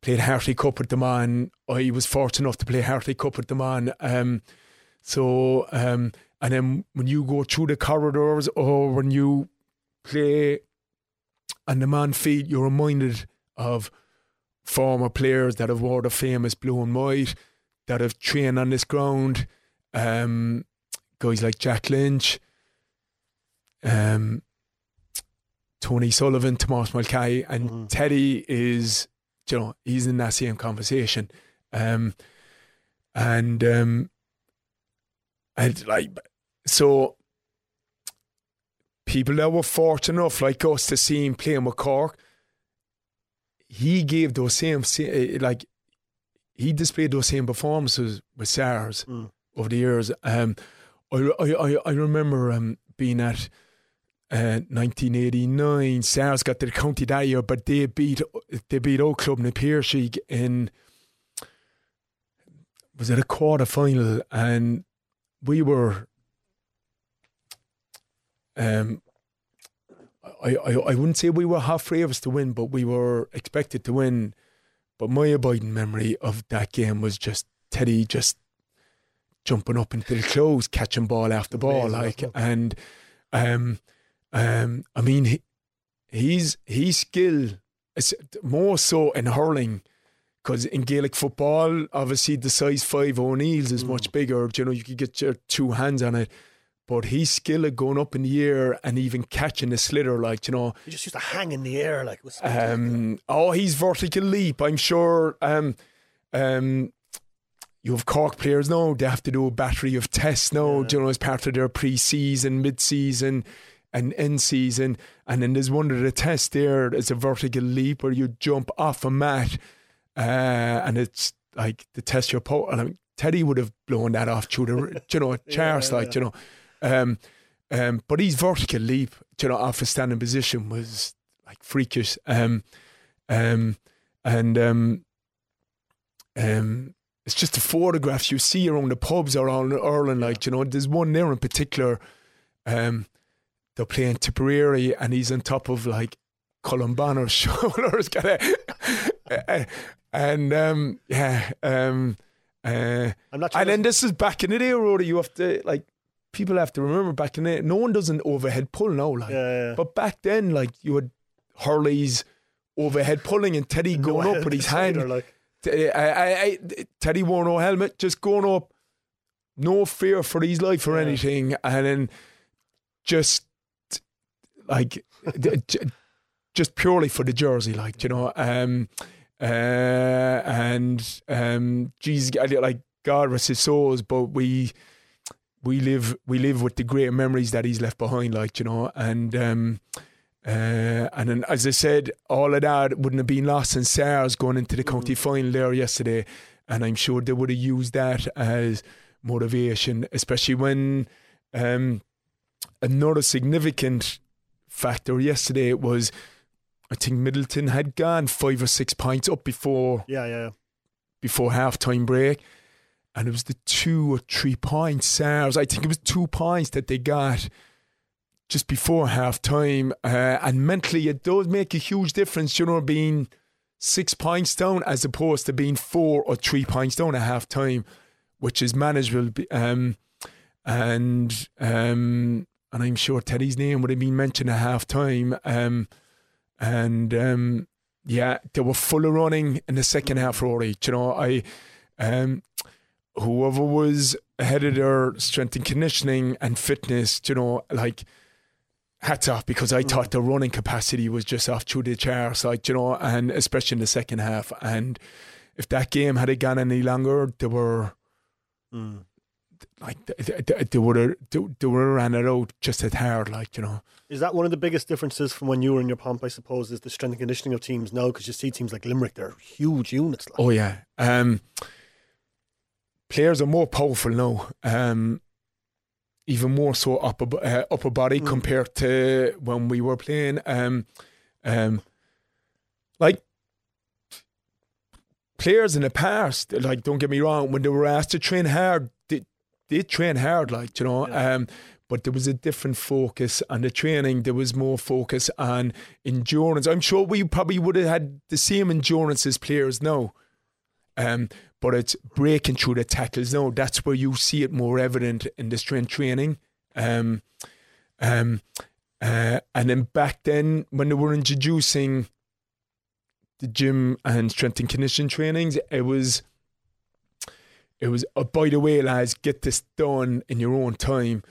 Played Harty Cup with the man. I was fortunate enough to play Harty Cup with the man. Um, so um, and then when you go through the corridors or when you play on the Mon field, you're reminded of former players that have wore the famous blue and white, that have trained on this ground, um, guys like Jack Lynch, um, Tony Sullivan, Tomas Mulcahy, and mm-hmm. Teddy is, you know, he's in that same conversation. Um, and um, and like so people that were fortunate enough like us to see him playing with Cork, he gave those same like he displayed those same performances with SARS. Mm over the years. Um, I, I, I remember um, being at uh, 1989. SARS got to the county that year, but they beat they beat Oak Club in Na Piarsaigh in was it a quarter final, and we were. Um, I, I, I wouldn't say we were halfway of us to win, but we were expected to win. But my abiding memory of that game was just Teddy just jumping up into the clothes, catching ball after ball, Amazing, like and um, um, I mean, he, he's he's skill is more so in hurling. Because in Gaelic football, obviously the size five O'Neills is mm. much bigger. You know, you could get your two hands on it. But he's skill at going up in the air and even catching the sliotar, like you know. He just used to hang in the air, like. Um, oh, he's vertical leap. I'm sure. Um, um, you have Cork players now, they have to do a battery of tests now, yeah. you know, as part of their pre season, mid season, and end season. And then there's one of the tests there, it's a vertical leap where you jump off a mat, uh, and it's like the test your po. And I mean, Teddy would have blown that off through the, you know, charts, yeah, like, you know. Um, um, but his vertical leap, you know, off a standing position was like freakish. Um, um, and um, um, it's just the photographs you see around the pubs around Ireland. Like, you know, there's one there in particular. Um, they're playing Tipperary and he's on top of like Colm Bonnar's shoulders. and um, yeah. Um, uh, I'm not sure and then this is back in the day, Rory. You have to like people have to remember back in the day, no one does an overhead pull now, like. Yeah, yeah. But back then, like you had Hurley's overhead pulling and Teddy going up with his hand. Like. I, I, I, Teddy wore no helmet, just going up, no fear for his life or yeah. anything, and then just like just purely for the jersey, like you know, um, uh, and um, Jesus, like God rest his souls, but we we live we live with the great memories that he's left behind, like you know, and um, uh, and then, as I said, all of that wouldn't have been lost in SARS going into the county mm-hmm. final there yesterday. And I'm sure they would have used that as motivation, especially when um, another significant factor yesterday was I think Midleton had gone five or six points up before yeah, yeah, before half time break. And it was the two or three points SARS. I think it was two points that they got just before half time. Uh, and mentally, it does make a huge difference, you know, being six points down as opposed to being four or three points down at half time, which is manageable. Um, and um, and I'm sure Teddy's name would have been mentioned at half time. Um, and um, yeah, they were full of running in the second half, Rory. You know, I um, whoever was ahead of their strength and conditioning and fitness, you know, like hats off because I thought the running capacity was just off through the charts, like you know, and especially in the second half. And if that game had gone any longer, they were Mm. like they, they, they would have they, they would have ran it out just as hard, like you know. Is that one of the biggest differences from when you were in your pomp? I suppose is the strength and conditioning of teams now because you see teams like Limerick, they're huge units. Like. Oh yeah, um, players are more powerful now. Um, even more so upper uh, upper body compared to when we were playing. Um, um, like players in the past, like don't get me wrong, when they were asked to train hard, they they train hard, like you know. Um, but there was a different focus on the training. There was more focus on endurance. I'm sure we probably would have had the same endurance as players now. Um, but it's breaking through the tackles now. That's where you see it more evident in the strength training. Um, um, uh, and then back then, when they were introducing the gym and strength and conditioning trainings, it was, it was. Oh, by the way, lads, get this done in your own time.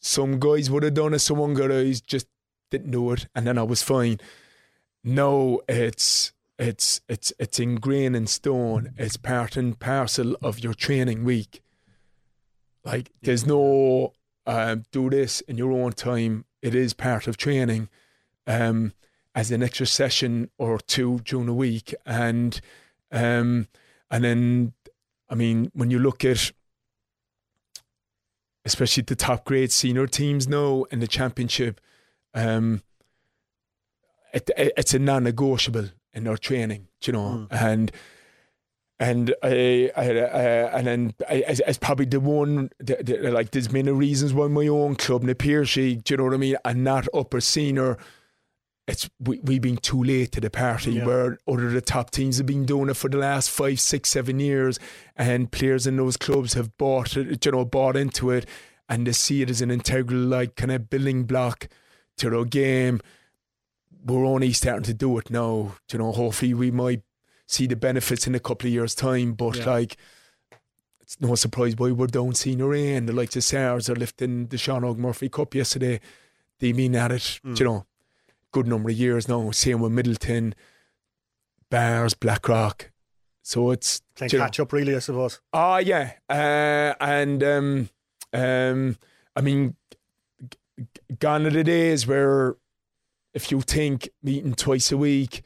Some guys would have done it. Some guys just didn't do it, and then I was fine. No, it's it's it's it's ingrained in stone. It's part and parcel of your training week. Like there's no um, do this in your own time. It is part of training, um, as an extra session or two during a week, and um, and then I mean when you look at especially the top grade senior teams now in the championship, um, it, it, it's a non-negotiable in their training, you know, mm. and and I, I, I and then I, as, as probably the one the, the, like there's many reasons why my own club, Na Piarsaigh, do you know what I mean, and not upper senior. It's we we been too late to the party Yeah. where other the top teams have been doing it for the last five, six, seven years, and players in those clubs have bought it, you know, bought into it, and they see it as an integral like kind of building block to their game we're only starting to do it now. You know, hopefully we might see the benefits in a couple of years' time. But Yeah. like, it's no surprise why we're down senior A and the likes of SARS are lifting the Seán Óg Murphy Cup yesterday. They've been at it, Mm. you know, good number of years now. Same with Midleton, Barrs, Blackrock. So it's Playing you know- catch up, really, I suppose. Oh yeah, uh, and um, um, I mean, gone are the days where if you think meeting twice a week,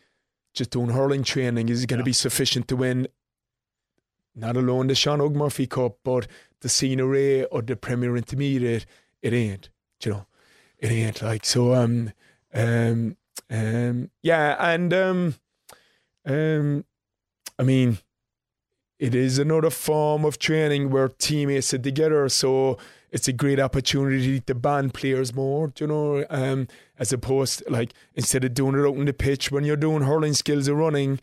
just doing hurling training is going to be sufficient to win. Not alone the Seán Óg Murphy Cup, but the Senior A or the Premier Intermediate, it ain't. You know, it ain't like so. Um, um, um, yeah, and um, um, I mean, it is another form of training where teammates sit together. So it's a great opportunity to band players more, you know, um, as opposed like instead of doing it out on the pitch when you're doing hurling skills or running,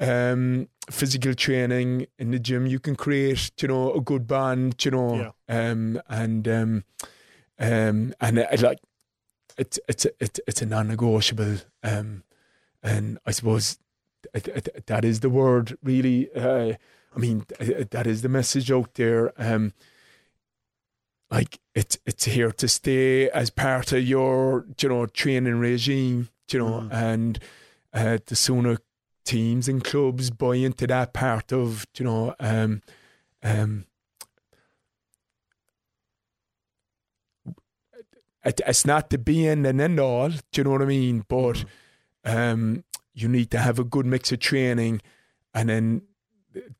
um, physical training in the gym, you can create, you know, a good band, you know, um, and um, um, and uh, like it's it's it's it's a non-negotiable, um, and I suppose that is the word really. Uh, I mean, that is the message out there. Um, like it's it's here to stay as part of your you know training regime. You know, and uh, the sooner teams and clubs buy into that part of you know um, um, it, it's not the be in and end all. Do you know what I mean? But um, you need to have a good mix of training, and then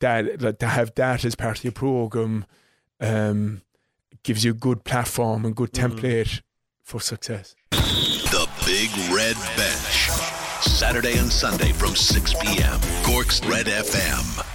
that like, to have that as part of your program um, gives you a good platform and good template for success. The Big Red Bench. Saturday and Sunday from 6 p.m. Cork's Red FM.